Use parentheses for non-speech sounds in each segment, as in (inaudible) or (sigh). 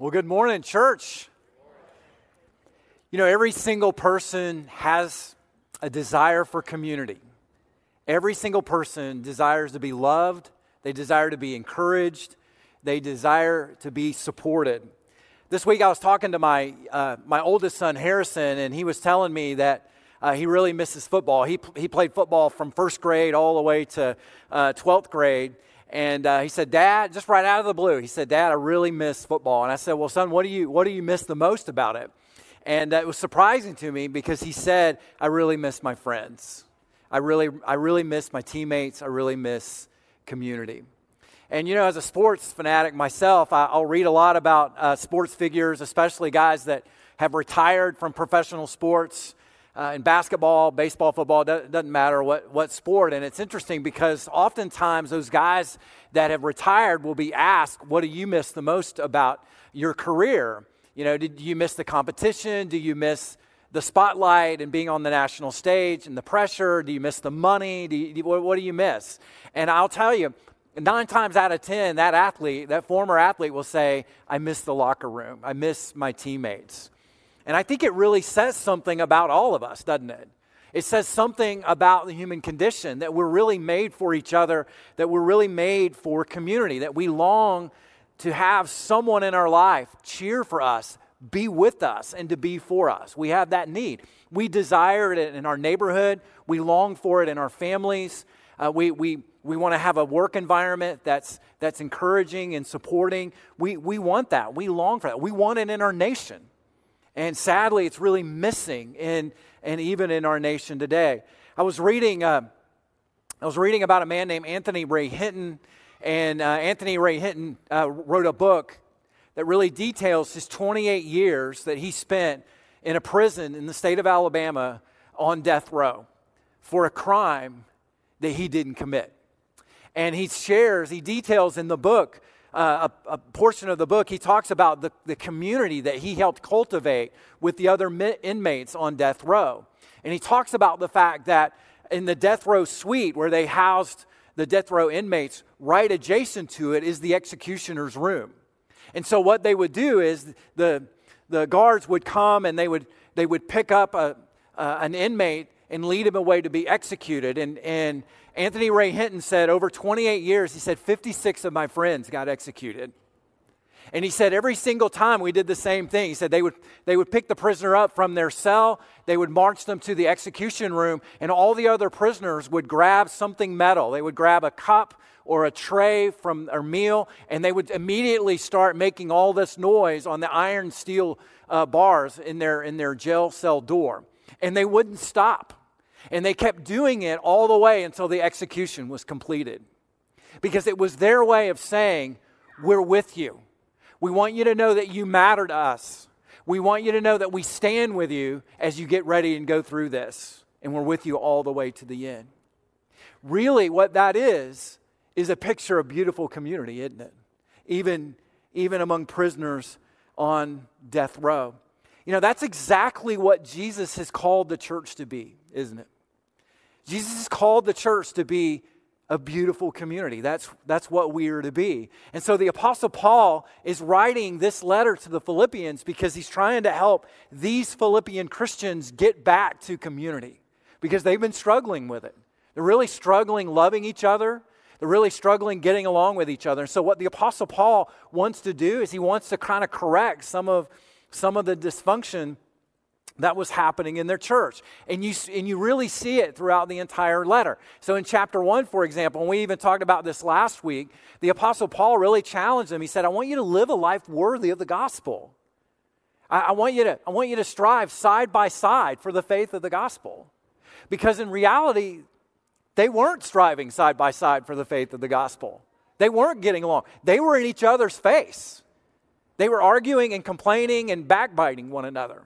Well, good morning, church. You know, every single person has a desire for community. Every single person desires to be loved, they desire to be encouraged, they desire to be supported. This week I was talking to my, uh, my oldest son, Harrison, and he was telling me that uh, he really misses football. He, he played football from first grade all the way to uh, 12th grade. And uh, he said, Dad, just right out of the blue, he said, Dad, I really miss football. And I said, Well, son, what do you, what do you miss the most about it? And uh, it was surprising to me because he said, I really miss my friends. I really, I really miss my teammates. I really miss community. And you know, as a sports fanatic myself, I, will read a lot about uh, sports figures, especially guys that have retired from professional sports uh, in basketball, baseball, football, doesn't matter what, what sport. And it's interesting because oftentimes those guys that have retired will be asked, What do you miss the most about your career? You know, did you miss the competition? Do you miss the spotlight and being on the national stage and the pressure? Do you miss the money? Do you, what, what do you miss? And I'll tell you, nine times out of ten, that athlete, that former athlete will say, I miss the locker room. I miss my teammates. And I think it really says something about all of us, doesn't it? It says something about the human condition that we're really made for each other, that we're really made for community, that we long to have someone in our life cheer for us, be with us, and to be for us. We have that need. We desire it in our neighborhood, we long for it in our families. Uh, we we, we want to have a work environment that's, that's encouraging and supporting. We, we want that. We long for that. We want it in our nation. And sadly, it's really missing in, and even in our nation today. I was reading, uh, I was reading about a man named Anthony Ray Hinton, and uh, Anthony Ray Hinton uh, wrote a book that really details his 28 years that he spent in a prison in the state of Alabama on death row for a crime that he didn't commit. And he shares, he details in the book uh, a, a, portion of the book, he talks about the, the community that he helped cultivate with the other inmates on death row. And he talks about the fact that in the death row suite where they housed the death row inmates, right adjacent to it is the executioner's room. And so what they would do is the, the guards would come and they would, they would pick up a, uh, an inmate and lead him away to be executed. And, and Anthony Ray Hinton said, over 28 years, he said, 56 of my friends got executed. And he said, every single time we did the same thing. He said they would, they would pick the prisoner up from their cell, they would march them to the execution room, and all the other prisoners would grab something metal. They would grab a cup or a tray from their meal, and they would immediately start making all this noise on the iron steel uh, bars in their, in their jail cell door. And they wouldn't stop. And they kept doing it all the way until the execution was completed. Because it was their way of saying, We're with you. We want you to know that you matter to us. We want you to know that we stand with you as you get ready and go through this. And we're with you all the way to the end. Really, what that is, is a picture of beautiful community, isn't it? Even, even among prisoners on death row. You know, that's exactly what Jesus has called the church to be, isn't it? Jesus has called the church to be a beautiful community. That's, that's what we are to be. And so the Apostle Paul is writing this letter to the Philippians because he's trying to help these Philippian Christians get back to community because they've been struggling with it. They're really struggling loving each other. They're really struggling getting along with each other. And so, what the Apostle Paul wants to do is he wants to kind of correct some of, some of the dysfunction that was happening in their church. And you, and you really see it throughout the entire letter. So in chapter 1, for example, and we even talked about this last week, the Apostle Paul really challenged them. He said, I want you to live a life worthy of the gospel. I, I, want, you to, I want you to strive side by side for the faith of the gospel. Because in reality, they weren't striving side by side for the faith of the gospel. They weren't getting along. They were in each other's face. They were arguing and complaining and backbiting one another.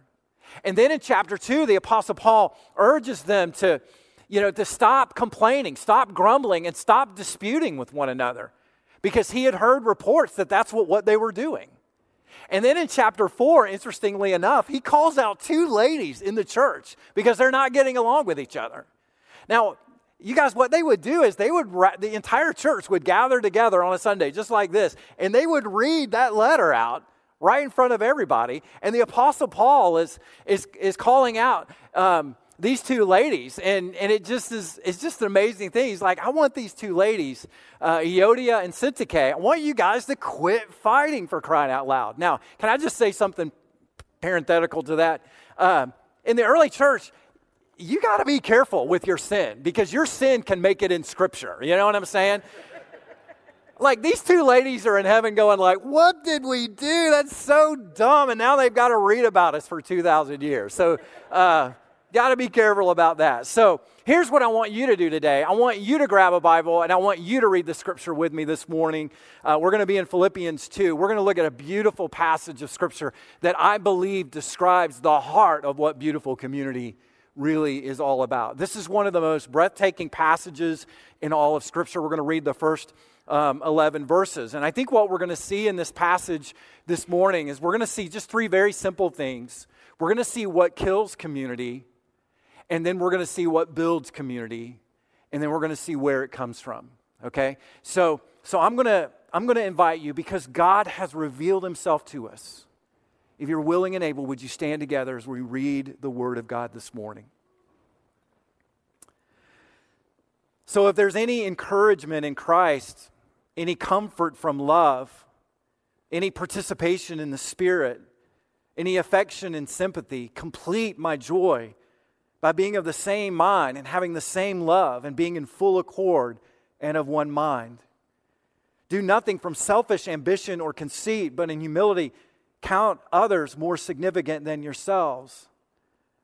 And then in chapter 2, the Apostle Paul urges them to, you know, to stop complaining, stop grumbling, and stop disputing with one another because he had heard reports that that's what, what they were doing. And then in chapter 4, interestingly enough, he calls out two ladies in the church because they're not getting along with each other. Now, you guys, what they would do is they would, the entire church would gather together on a Sunday just like this, and they would read that letter out right in front of everybody. And the Apostle Paul is, is, is calling out um, these two ladies. And, and it just is it's just an amazing thing. He's like, I want these two ladies, uh, Euodia and Syntyche, I want you guys to quit fighting for crying out loud. Now, can I just say something parenthetical to that? Uh, in the early church, you got to be careful with your sin because your sin can make it in scripture. You know what I'm saying? like these two ladies are in heaven going like what did we do? That's so dumb. And now they've got to read about us for 2000 years. So uh, got to be careful about that. So here's what i want you to do today. I want you to grab a bible and i want you to read the scripture with me this morning. Uh, we're going to be in philippians 2 we're going to look at a beautiful passage of scripture that i believe describes the heart of what beautiful community really is all about. This is one of the most breathtaking passages in all of Scripture. We're going to read the first um, 11 verses. And I think what we're going to see in this passage this morning is we're going to see just three very simple things. We're going to see what kills community, and then we're going to see what builds community, and then we're going to see where it comes from. Okay? So, so I'm going to I'm going to invite you because God has revealed himself to us. If you're willing and able, would you stand together as we read the Word of God this morning? So, if there's any encouragement in Christ, any comfort from love, any participation in the Spirit, any affection and sympathy, complete my joy by being of the same mind and having the same love and being in full accord and of one mind. Do nothing from selfish ambition or conceit, but in humility Count others more significant than yourselves.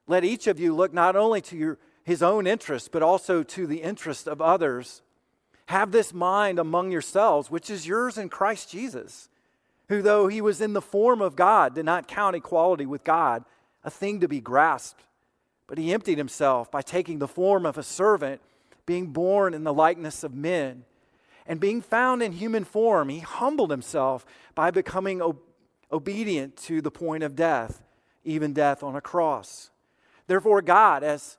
Let each of you look not only to your, his own interest, but also to the interest of others. Have this mind among yourselves, which is yours in Christ Jesus, who, though he was in the form of God, did not count equality with God a thing to be grasped, but he emptied himself by taking the form of a servant, being born in the likeness of men. And being found in human form, he humbled himself by becoming obedient obedient to the point of death, even death on a cross. Therefore, God has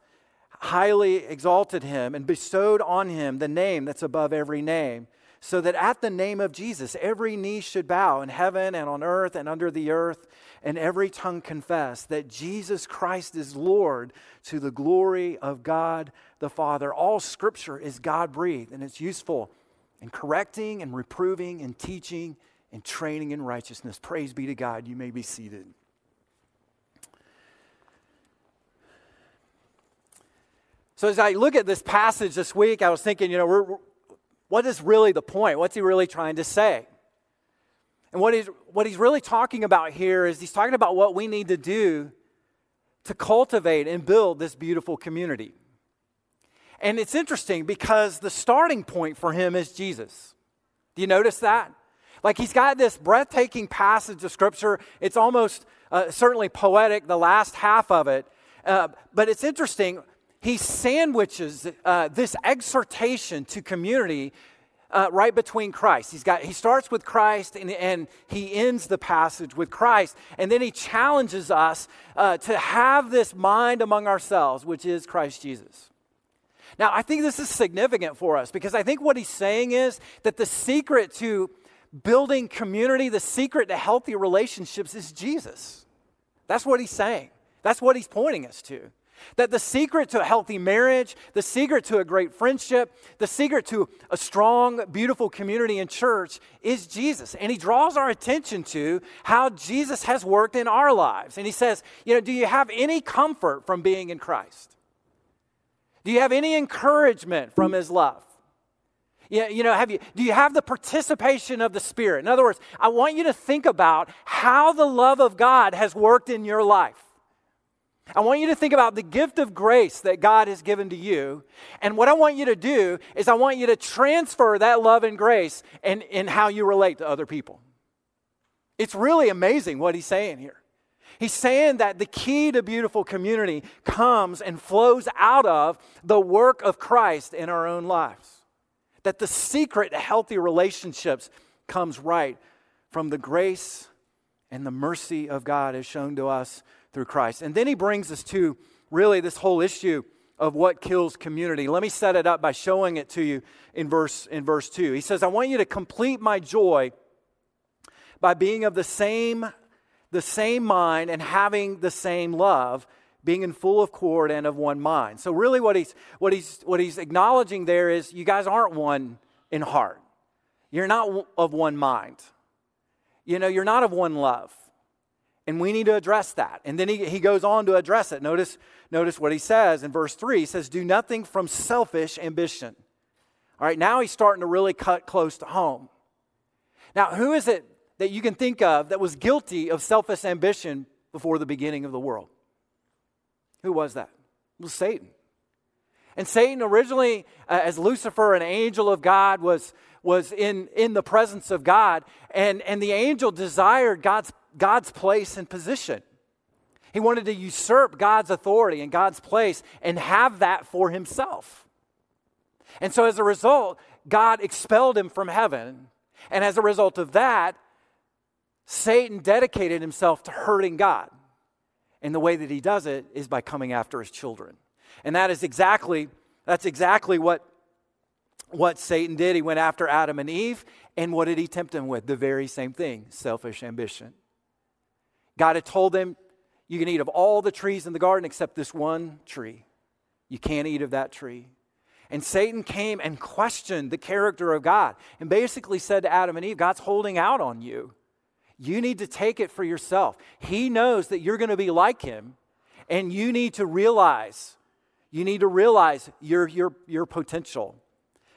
highly exalted him and bestowed on him the name that's above every name, so that at the name of Jesus, every knee should bow in heaven and on earth and under the earth, and every tongue confess that Jesus Christ is Lord to the glory of God the Father. All scripture is God breathed, and it's useful in correcting and reproving and teaching and training in righteousness. Praise be to God. You may be seated. So, as I look at this passage this week, I was thinking, you know, we're, what is really the point? What's he really trying to say? And what he's, what he's really talking about here is he's talking about what we need to do to cultivate and build this beautiful community. And it's interesting because the starting point for him is Jesus. Do you notice that? Like he's got this breathtaking passage of scripture. It's almost uh, certainly poetic, the last half of it. Uh, but it's interesting. He sandwiches uh, this exhortation to community uh, right between Christ. He's got, he starts with Christ and, and, he ends the passage with Christ. And then he challenges us uh, to have this mind among ourselves, which is Christ Jesus. Now, I think this is significant for us because I think what he's saying is that the secret to building community, the secret to healthy relationships is Jesus. That's what he's saying. That's what he's pointing us to. That the secret to a healthy marriage, the secret to a great friendship, the secret to a strong, beautiful community and church is Jesus. And he draws our attention to how Jesus has worked in our lives. And he says, You know, do you have any comfort from being in Christ? Do you have any encouragement from his love? You know, have you, do you have the participation of the Spirit? In other words, I want you to think about how the love of God has worked in your life. I want you to think about the gift of grace that God has given to you. And what I want you to do is I want you to transfer that love and grace in, in how you relate to other people. It's really amazing what he's saying here. He's saying that the key to beautiful community comes and flows out of the work of Christ in our own lives. That the secret to healthy relationships comes right from the grace and the mercy of God as shown to us through Christ. And then he brings us to really this whole issue of what kills community. Let me set it up by showing it to you in verse in verse 2. He says, "I want you to complete my joy by being of the same the same mind and having the same love, being in full of accord and of one mind. So really what he's what he's what he's acknowledging there is you guys aren't one in heart. You're not of one mind. You know, you're not of one love. And we need to address that. And then he, he goes on to address it. Notice, notice what he says in verse 3. He says, Do nothing from selfish ambition. All right, now he's starting to really cut close to home. Now, who is it that you can think of that was guilty of selfish ambition before the beginning of the world? Who was that? It was Satan. And Satan, originally uh, as Lucifer, an angel of God, was, was in, in the presence of God. And, and the angel desired God's, God's place and position. He wanted to usurp God's authority and God's place and have that for himself. And so, as a result, God expelled him from heaven. And as a result of that, Satan dedicated himself to hurting God. And the way that he does it is by coming after his children. And that is exactly that's exactly what what Satan did. He went after Adam and Eve, and what did he tempt them with? The very same thing, selfish ambition. God had told them, you can eat of all the trees in the garden except this one tree. You can't eat of that tree. And Satan came and questioned the character of God and basically said to Adam and Eve, God's holding out on you. You need to take it for yourself. He knows that you're going to be like him, and you need to realize, you need to realize your, your, your potential.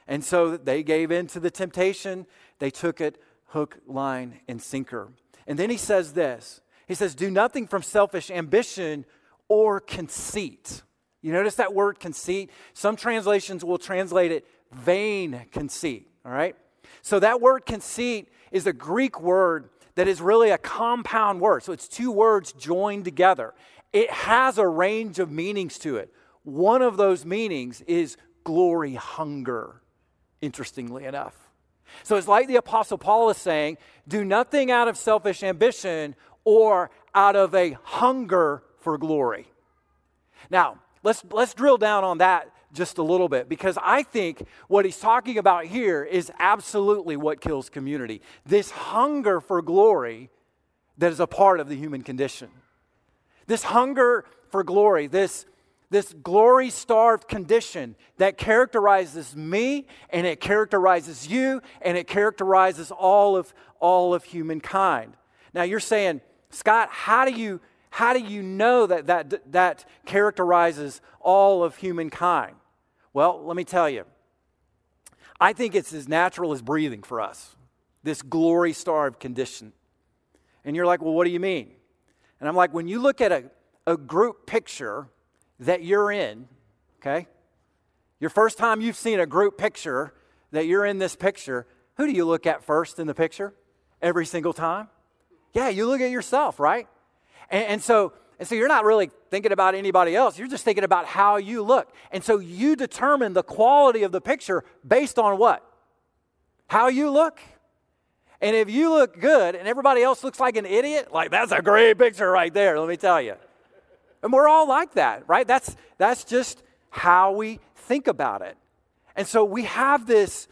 And so they gave in to the temptation. They took it hook, line, and sinker. And then he says this He says, Do nothing from selfish ambition or conceit. You notice that word conceit? Some translations will translate it vain conceit, all right? So that word conceit is a Greek word that is really a compound word. So it's two words joined together. It has a range of meanings to it. One of those meanings is glory hunger, interestingly enough. So it's like the Apostle Paul is saying do nothing out of selfish ambition or out of a hunger for glory. Now, let's, let's drill down on that just a little bit because I think what he's talking about here is absolutely what kills community. This hunger for glory that is a part of the human condition. This hunger for glory, this, this glory starved condition that characterizes me and it characterizes you and it characterizes all of, all of humankind. Now you're saying, Scott, how do you how do you know that that, that characterizes all of humankind? Well, let me tell you. I think it's as natural as breathing for us, this glory starved condition. And you're like, well, what do you mean? And I'm like, when you look at a, a group picture that you're in, okay? Your first time you've seen a group picture that you're in this picture, who do you look at first in the picture? Every single time? Yeah, you look at yourself, right? And, and, so, and so you're not really thinking about anybody else. You're just thinking about how you look. And so you determine the quality of the picture based on what? How you look. And if you look good and everybody else looks like an idiot, like that's a great picture right there, let me tell you. And we're all like that, right? That's, that's just how we think about it. And so we have this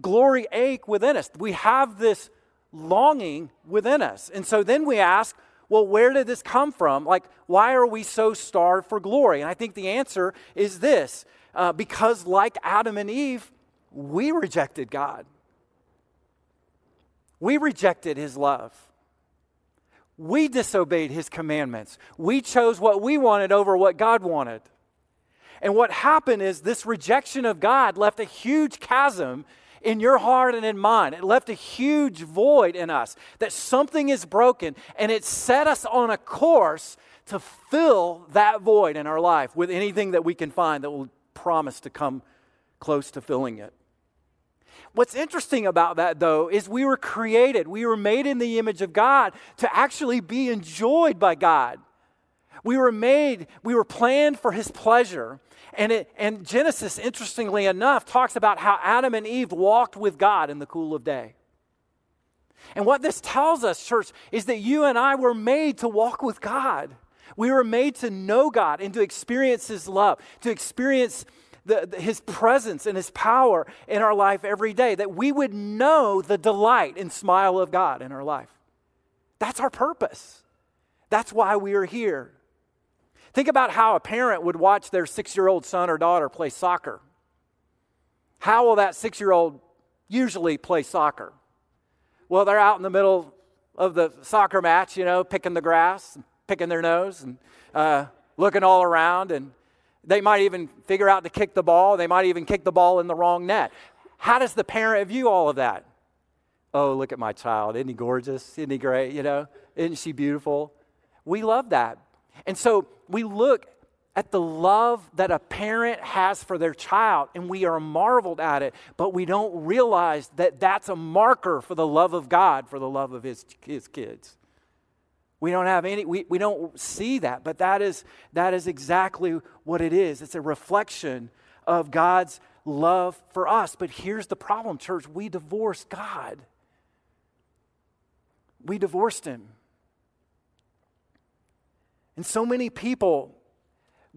glory ache within us. We have this longing within us. And so then we ask, well, where did this come from? Like, why are we so starved for glory? And I think the answer is this uh, because, like Adam and Eve, we rejected God. We rejected his love. We disobeyed his commandments. We chose what we wanted over what God wanted. And what happened is this rejection of God left a huge chasm in your heart and in mine. It left a huge void in us that something is broken, and it set us on a course to fill that void in our life with anything that we can find that will promise to come close to filling it. What's interesting about that, though, is we were created, we were made in the image of God to actually be enjoyed by God. We were made, we were planned for His pleasure. And, it, and Genesis, interestingly enough, talks about how Adam and Eve walked with God in the cool of day. And what this tells us, church, is that you and I were made to walk with God. We were made to know God and to experience His love, to experience the, the, His presence and His power in our life every day, that we would know the delight and smile of God in our life. That's our purpose. That's why we are here. Think about how a parent would watch their six year old son or daughter play soccer. How will that six year old usually play soccer? Well, they're out in the middle of the soccer match, you know, picking the grass, and picking their nose, and uh, looking all around. And they might even figure out to kick the ball. They might even kick the ball in the wrong net. How does the parent view all of that? Oh, look at my child. Isn't he gorgeous? Isn't he great? You know, isn't she beautiful? We love that. And so we look at the love that a parent has for their child and we are marveled at it, but we don't realize that that's a marker for the love of God, for the love of his, his kids. We don't have any, we, we don't see that, but that is, that is exactly what it is. It's a reflection of God's love for us. But here's the problem, church we divorced God, we divorced Him. And so many people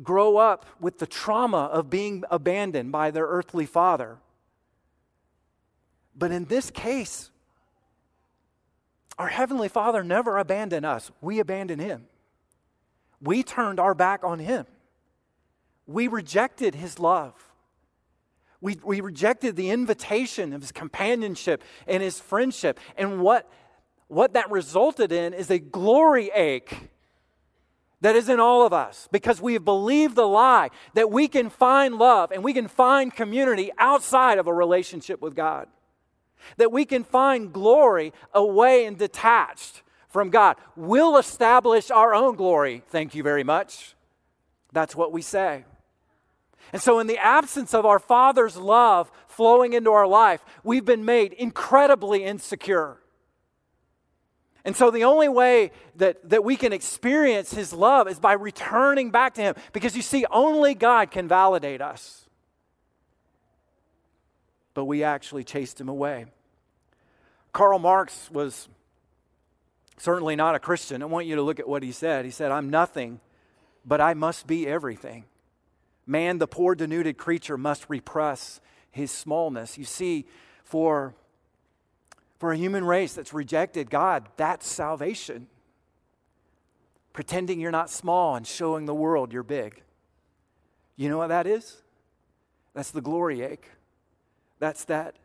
grow up with the trauma of being abandoned by their earthly father. But in this case, our Heavenly Father never abandoned us, we abandoned Him. We turned our back on Him. We rejected His love. We, we rejected the invitation of His companionship and His friendship. And what, what that resulted in is a glory ache that is in all of us because we have believed the lie that we can find love and we can find community outside of a relationship with God. That we can find glory away and detached from God. We'll establish our own glory. Thank you very much. That's what we say. And so, in the absence of our Father's love flowing into our life, we've been made incredibly insecure. And so the only way that, that we can experience his love is by returning back to him. Because you see, only God can validate us. But we actually chased him away. Karl Marx was certainly not a Christian. I want you to look at what he said. He said, I'm nothing, but I must be everything. Man, the poor denuded creature, must repress his smallness. You see, for for a human race that's rejected God, that's salvation. Pretending you're not small and showing the world you're big. You know what that is? That's the glory ache. That's that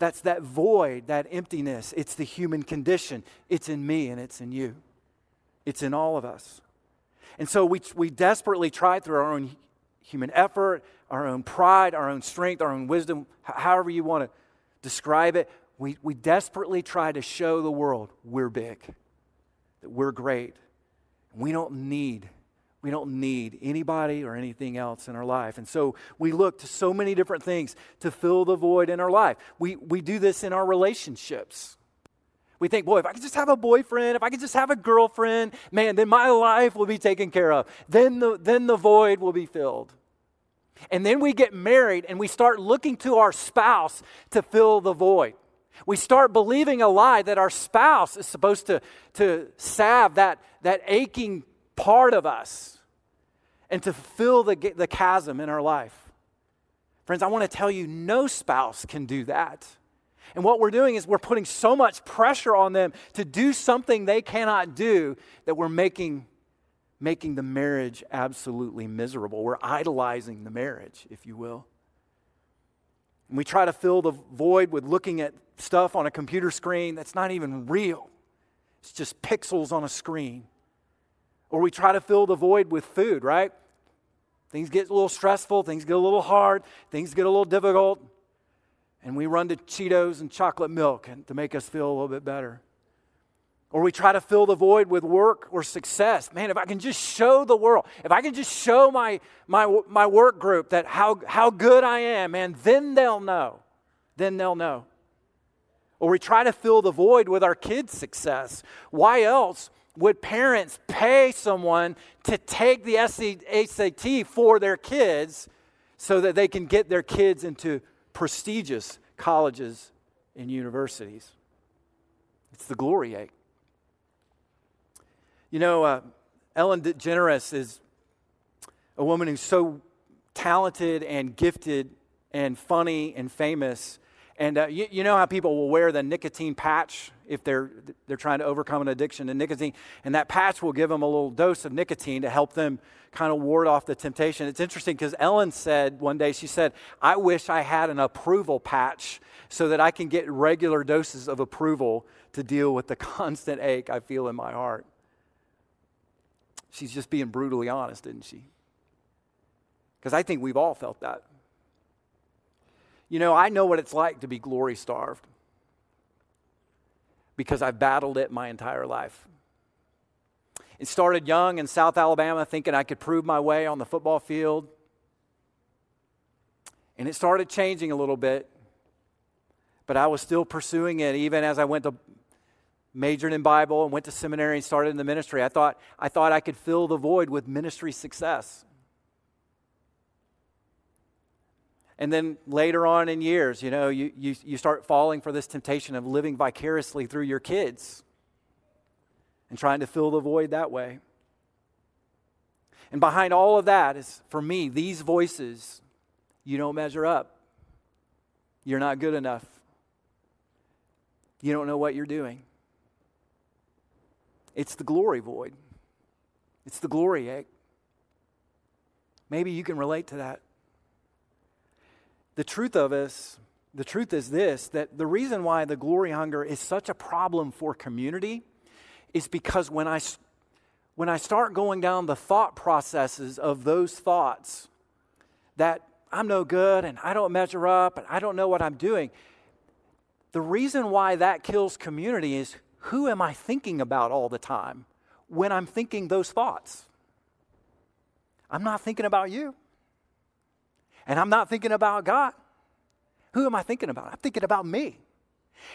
that's that void, that emptiness. It's the human condition. It's in me and it's in you. It's in all of us. And so we, we desperately try through our own human effort, our own pride, our own strength, our own wisdom, however you want to describe it we, we desperately try to show the world we're big, that we're great. We don't need we don't need anybody or anything else in our life. And so we look to so many different things to fill the void in our life. We, we do this in our relationships. We think, boy, if I could just have a boyfriend, if I could just have a girlfriend, man, then my life will be taken care of. Then the, then the void will be filled. And then we get married and we start looking to our spouse to fill the void. We start believing a lie that our spouse is supposed to, to salve that, that aching part of us and to fill the, the chasm in our life. Friends, I want to tell you, no spouse can do that. And what we're doing is we're putting so much pressure on them to do something they cannot do that we're making, making the marriage absolutely miserable. We're idolizing the marriage, if you will. And we try to fill the void with looking at stuff on a computer screen that's not even real. It's just pixels on a screen. Or we try to fill the void with food, right? Things get a little stressful, things get a little hard, things get a little difficult, and we run to Cheetos and chocolate milk to make us feel a little bit better. Or we try to fill the void with work or success. Man, if I can just show the world, if I can just show my, my, my work group that how, how good I am, man, then they'll know. Then they'll know. Or we try to fill the void with our kids' success. Why else would parents pay someone to take the SAT for their kids so that they can get their kids into prestigious colleges and universities? It's the glory ache. You know, uh, Ellen DeGeneres is a woman who's so talented and gifted and funny and famous. And uh, you, you know how people will wear the nicotine patch if they're, they're trying to overcome an addiction to nicotine, and that patch will give them a little dose of nicotine to help them kind of ward off the temptation. It's interesting because Ellen said one day, she said, I wish I had an approval patch so that I can get regular doses of approval to deal with the (laughs) constant ache I feel in my heart. She's just being brutally honest, isn't she? Because I think we've all felt that. You know, I know what it's like to be glory starved because I've battled it my entire life. It started young in South Alabama, thinking I could prove my way on the football field. And it started changing a little bit, but I was still pursuing it even as I went to majored in Bible and went to seminary and started in the ministry. I thought I thought I could fill the void with ministry success. And then later on in years, you know, you, you, you start falling for this temptation of living vicariously through your kids and trying to fill the void that way. And behind all of that is, for me, these voices you don't measure up. You're not good enough. You don't know what you're doing. It's the glory void, it's the glory ache. Maybe you can relate to that the truth of us, the truth is this that the reason why the glory hunger is such a problem for community is because when I when I start going down the thought processes of those thoughts that I'm no good and I don't measure up and I don't know what I'm doing, the reason why that kills community is who am I thinking about all the time when I'm thinking those thoughts? I'm not thinking about you. And I'm not thinking about God. Who am I thinking about? I'm thinking about me.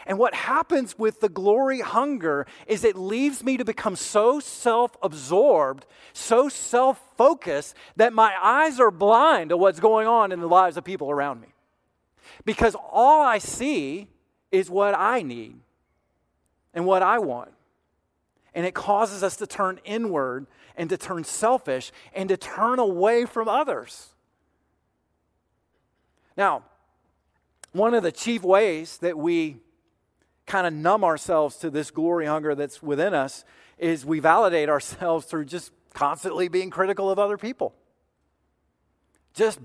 And what happens with the glory hunger is it leaves me to become so self absorbed, so self focused, that my eyes are blind to what's going on in the lives of people around me. Because all I see is what I need and what I want. And it causes us to turn inward and to turn selfish and to turn away from others. Now, one of the chief ways that we kind of numb ourselves to this glory hunger that's within us is we validate ourselves through just constantly being critical of other people. Just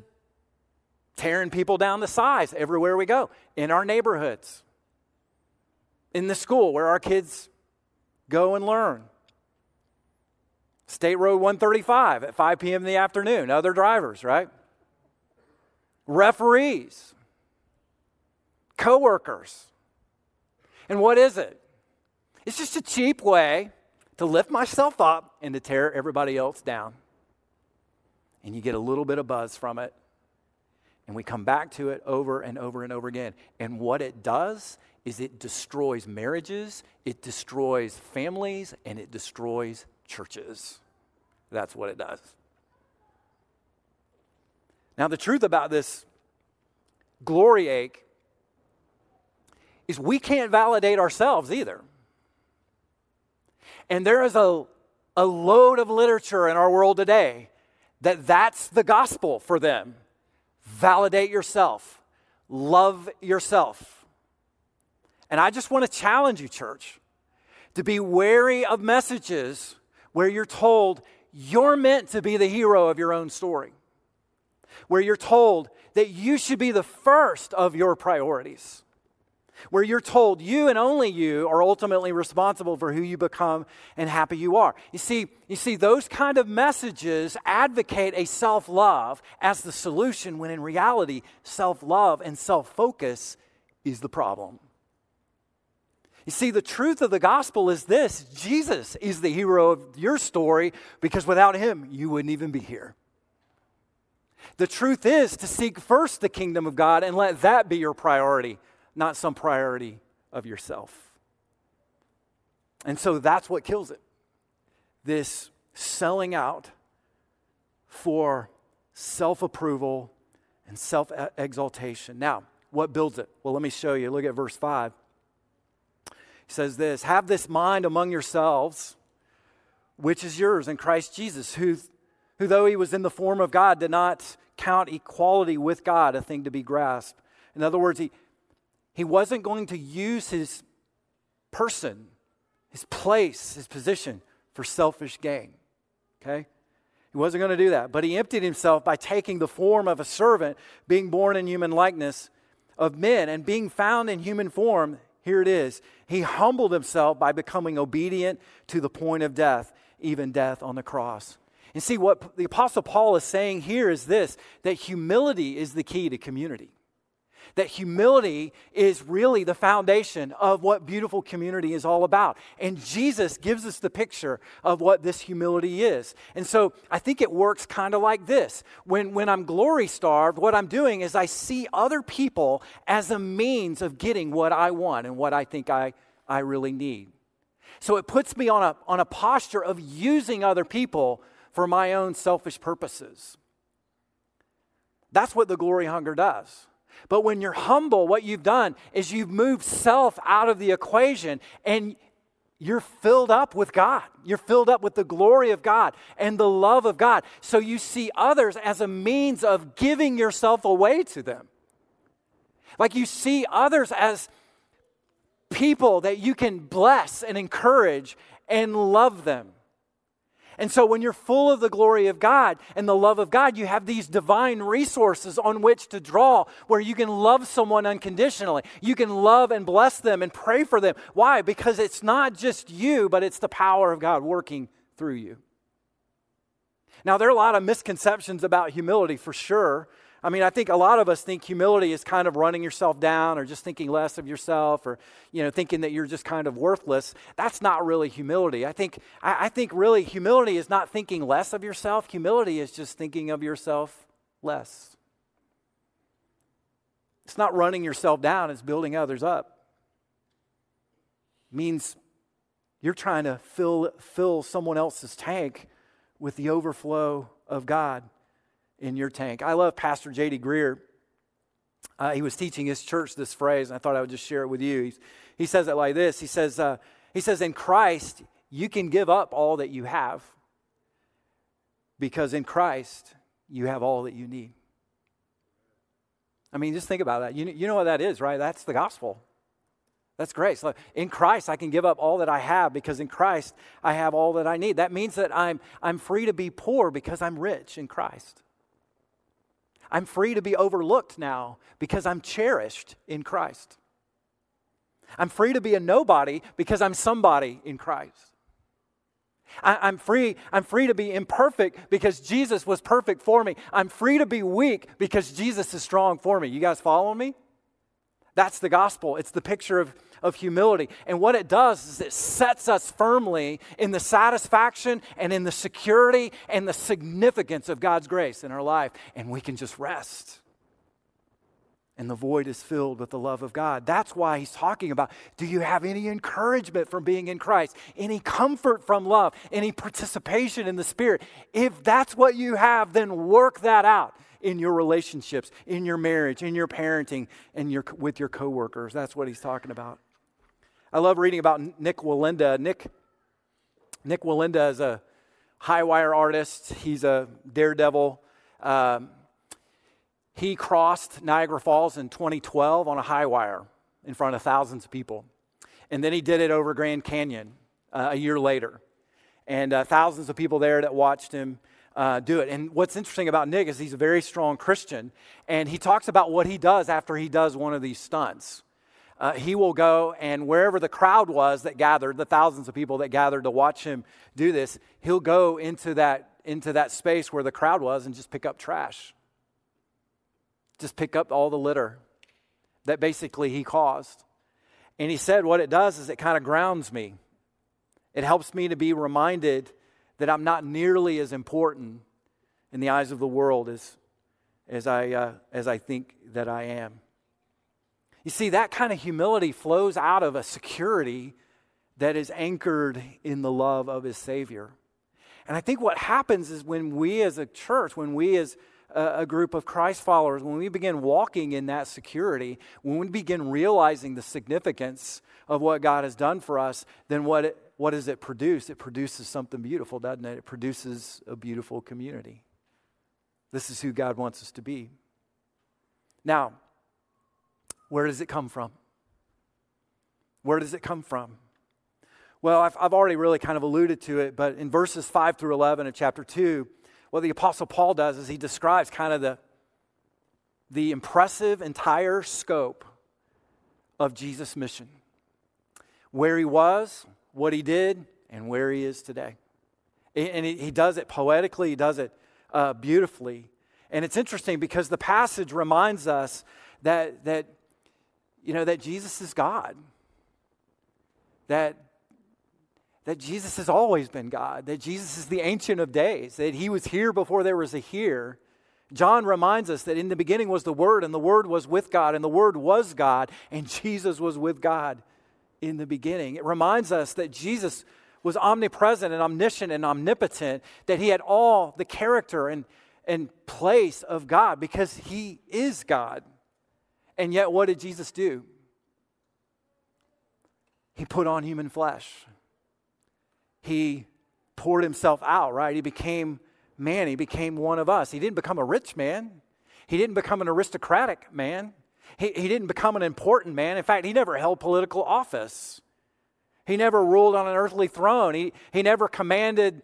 tearing people down to size everywhere we go, in our neighborhoods, in the school where our kids go and learn. State Road 135 at 5 p.m. in the afternoon, other drivers, right? Referees, coworkers. And what is it? It's just a cheap way to lift myself up and to tear everybody else down. And you get a little bit of buzz from it. And we come back to it over and over and over again. And what it does is it destroys marriages, it destroys families, and it destroys churches. That's what it does. Now, the truth about this glory ache is we can't validate ourselves either. And there is a, a load of literature in our world today that that's the gospel for them. Validate yourself, love yourself. And I just want to challenge you, church, to be wary of messages where you're told you're meant to be the hero of your own story where you're told that you should be the first of your priorities, where you're told you and only you are ultimately responsible for who you become and happy you are. You see, you see those kind of messages advocate a self-love as the solution when in reality self-love and self-focus is the problem. You see, the truth of the gospel is this Jesus is the hero of your story because without him, you wouldn't even be here. The truth is to seek first the kingdom of God and let that be your priority, not some priority of yourself. And so that's what kills it this selling out for self approval and self exaltation. Now, what builds it? Well, let me show you. Look at verse 5. He says this Have this mind among yourselves, which is yours in Christ Jesus, who who, though he was in the form of God, did not count equality with God a thing to be grasped. In other words, he, He wasn't going to use his person, his place, his position for selfish gain. Okay? He wasn't going to do that. But he emptied himself by taking the form of a servant, being born in human likeness of men, and being found in human form. Here it is. He humbled himself by becoming obedient to the point of death, even death on the cross. And see, what the Apostle Paul is saying here is this that humility is the key to community that humility is really the foundation of what beautiful community is all about. And Jesus gives us the picture of what this humility is. And so I think it works kind of like this. When, when I'm glory starved, what I'm doing is I see other people as a means of getting what I want and what I think I, I really need. So it puts me on a, on a posture of using other people for my own selfish purposes. That's what the glory hunger does. But when you're humble, what you've done is you've moved self out of the equation and you're filled up with God. You're filled up with the glory of God and the love of God. So you see others as a means of giving yourself away to them. Like you see others as people that you can bless and encourage and love them. And so, when you're full of the glory of God and the love of God, you have these divine resources on which to draw where you can love someone unconditionally. You can love and bless them and pray for them. Why? Because it's not just you, but it's the power of God working through you. Now, there are a lot of misconceptions about humility for sure. I mean, I think a lot of us think humility is kind of running yourself down or just thinking less of yourself or, you know, thinking that you're just kind of worthless. That's not really humility. I think, I, I think really humility is not thinking less of yourself. Humility is just thinking of yourself less. It's not running yourself down, it's building others up. It means you're trying to fill, fill someone else's tank with the overflow of God in your tank. I love Pastor J.D. Greear. Uh, he was teaching his church this phrase, and I thought I would just share it with you. He's, he says it like this He says, uh, he says, In Christ, you can give up all that you have because in Christ, you have all that you need. I mean, just think about that. You, you know what that is, right? That's the gospel. That's grace. In Christ, I can give up all that I have because in Christ, I have all that I need. That means that I'm, I'm free to be poor because I'm rich in Christ. I'm free to be overlooked now because I'm cherished in Christ. I'm free to be a nobody because I'm somebody in Christ. I, am free, I'm free to be imperfect because Jesus was perfect for me. I'm free to be weak because Jesus is strong for me. You guys following me? That's the gospel. It's the picture of of humility. And what it does is it sets us firmly in the satisfaction and in the security and the significance of God's grace in our life. And we can just rest. And the void is filled with the love of God. That's why he's talking about do you have any encouragement from being in Christ? Any comfort from love? Any participation in the Spirit? If that's what you have, then work that out in your relationships, in your marriage, in your parenting, and your, with your coworkers. That's what he's talking about. I love reading about Nik Wallenda. Nick, Nik Wallenda is a high wire artist, he's a daredevil. Um, he crossed Niagara Falls in 2012 on a high wire in front of thousands of people. And then he did it over Grand Canyon uh, a year later. And uh, thousands of people there that watched him uh, do it. And what's interesting about Nik is he's a very strong Christian. And he talks about what he does after he does one of these stunts uh, he will go and wherever the crowd was that gathered, the thousands of people that gathered to watch him do this, he'll go into that, into that space where the crowd was and just pick up trash. Just pick up all the litter that basically he caused. And he said, What it does is it kind of grounds me. It helps me to be reminded that I'm not nearly as important in the eyes of the world as, as, I, uh, as I think that I am. You see, that kind of humility flows out of a security that is anchored in the love of his Savior. And I think what happens is when we as a church, when we as a, group of Christ followers, when we begin walking in that security, when we begin realizing the significance of what God has done for us, then what, it, what does it produce? It produces something beautiful, doesn't it? It produces a beautiful community. This is who God wants us to be. Now, where does it come from? Where does it come from? Well, I've, I've already really kind of alluded to it, but in verses 5 through 11 of chapter 2, what the Apostle Paul does is he describes kind of the, the impressive entire scope of Jesus' mission where he was, what he did, and where he is today. And he does it poetically, he does it uh, beautifully. And it's interesting because the passage reminds us that, that, you know, that Jesus is God. That, that Jesus has always been God. That Jesus is the Ancient of Days. That he was here before there was a here. John reminds us that in the beginning was the Word, and the Word was with God, and the Word was God, and Jesus was with God in the beginning. It reminds us that Jesus was omnipresent and omniscient and omnipotent, that he had all the character and, and place of God because he is God. And yet, what did Jesus do? He put on human flesh. He poured himself out, right? He became man. He became one of us. He didn't become a rich man. He didn't become an aristocratic man. He, he didn't become an important man. In fact, he never held political office. He never ruled on an earthly throne. He, he never commanded,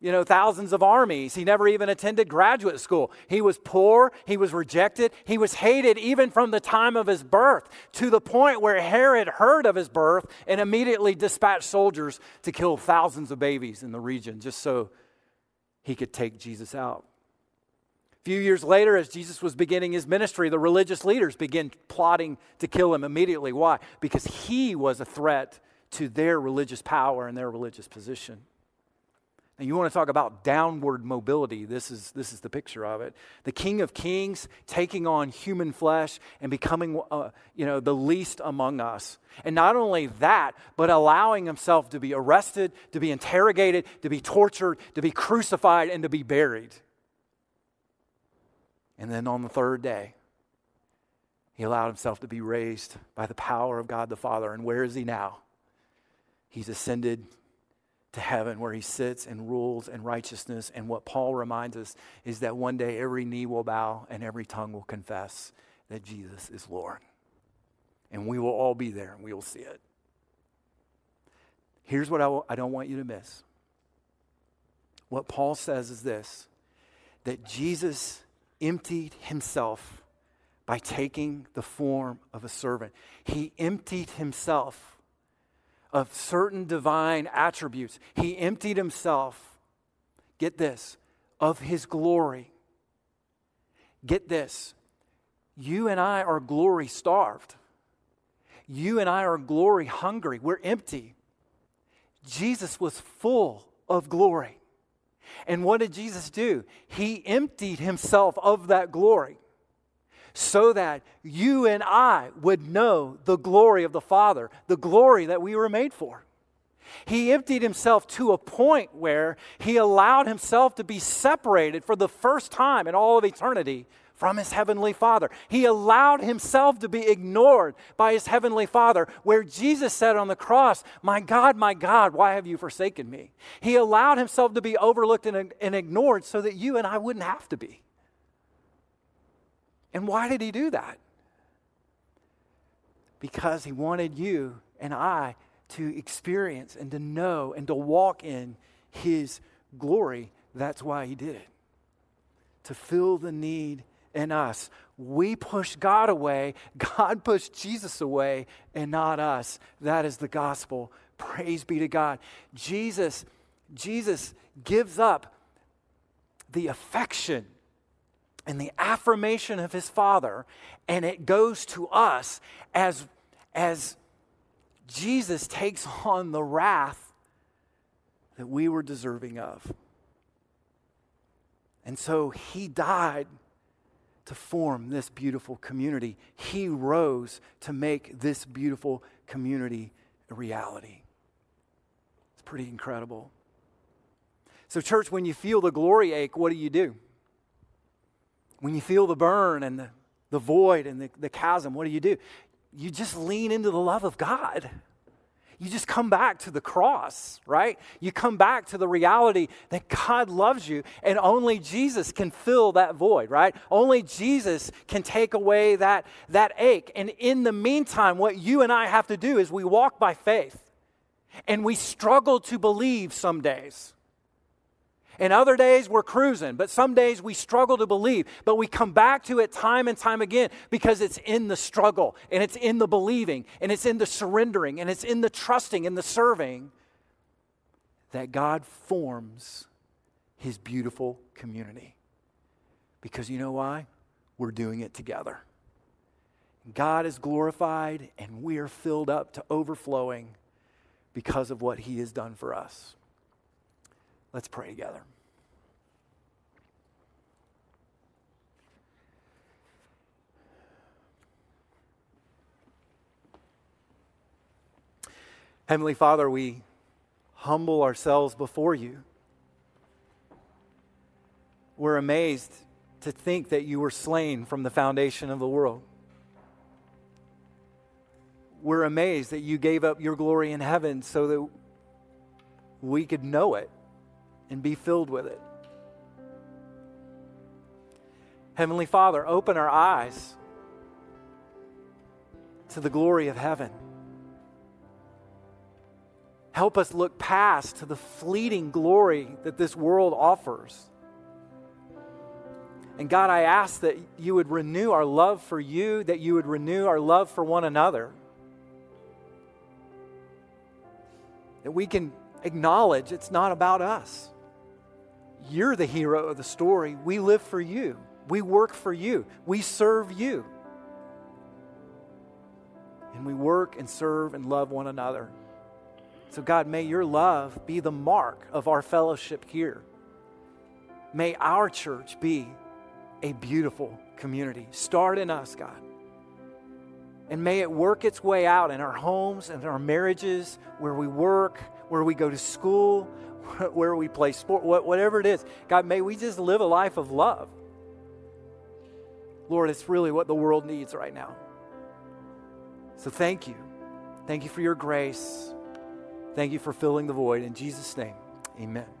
you know, thousands of armies. He never even attended graduate school. He was poor. He was rejected. He was hated even from the time of his birth to the point where Herod heard of his birth and immediately dispatched soldiers to kill thousands of babies in the region just so he could take Jesus out A few years later, as Jesus was beginning his ministry, the religious leaders began plotting to kill him immediately. Why? Because he was a threat to their religious power and their religious position. And you want to talk about downward mobility. This is, this is the picture of it. The King of Kings taking on human flesh and becoming uh, you know, the least among us. And not only that, but allowing himself to be arrested, to be interrogated, to be tortured, to be crucified, and to be buried. And then on the third day, he allowed himself to be raised by the power of God the Father. And where is he now? He's ascended to heaven where he sits and rules in righteousness. And what Paul reminds us is that one day every knee will bow and every tongue will confess that Jesus is Lord. And we will all be there and we will see it. Here's what I w- I don't want you to miss. What Paul says is this that Jesus emptied himself by taking the form of a servant. He emptied himself of certain divine attributes. He emptied himself, get this, of his glory. Get this, you and I are glory starved. You and I are glory hungry. We're empty. Jesus was full of glory. And what did Jesus do? He emptied himself of that glory so that you and I would know the glory of the Father, the glory that we were made for. He emptied himself to a point where he allowed himself to be separated for the first time in all of eternity from his heavenly Father. He allowed himself to be ignored by his heavenly Father, where Jesus said on the cross, My God, my God, why have you forsaken me? He allowed himself to be overlooked and, and ignored so that you and I wouldn't have to be. And why did he do that? Because he wanted you and I to experience and to know and to walk in his glory. That's why he did it. To fill the need in us. We push God away, (laughs) God pushed Jesus away, and not us. That is the gospel. Praise be to God. Jesus, Jesus gives up the affection and the affirmation of his Father, and it goes to us as, as Jesus takes on the wrath that we were deserving of. And so he died to form this beautiful community. He rose to make this beautiful community a reality. It's pretty incredible. So, church, when you feel the glory ache, what do you do? When you feel the burn and the, the void and the, the chasm, what do you do? You just lean into the love of God. you just come back to the cross, right? You come back to the reality that God loves you and only Jesus can fill that void, right? Only Jesus can take away that, that ache. And in the meantime, what you and I have to do is we walk by faith and we struggle to believe some days. And other days we're cruising, but some days we struggle to believe. But we come back to it time and time again because it's in the struggle and it's in the believing and it's in the surrendering and it's in the trusting and the serving that God forms his beautiful community. Because you know why? We're doing it together. God is glorified and we are filled up to overflowing because of what he has done for us. Let's pray together. Heavenly Father, we humble ourselves before you. We're amazed to think that you were slain from the foundation of the world. We're amazed that you gave up your glory in heaven so that we could know it and be filled with it. Heavenly Father, open our eyes to the glory of heaven. Help us look past to the fleeting glory that this world offers. And God, I ask that you would renew our love for you, that you would renew our love for one another. That we can acknowledge it's not about us. You're the hero of the story. We live for you. We work for you. We serve you. And we work and serve and love one another. So, God, may your love be the mark of our fellowship here. May our church be a beautiful community. Start in us, God. And may it work its way out in our homes and our marriages, where we work, where we go to school, (laughs) where we play sport, whatever it is. God, may we just live a life of love. Lord, it's really what the world needs right now. So thank you. Thank you for your grace. Thank you for filling the void. In Jesus' name, amen.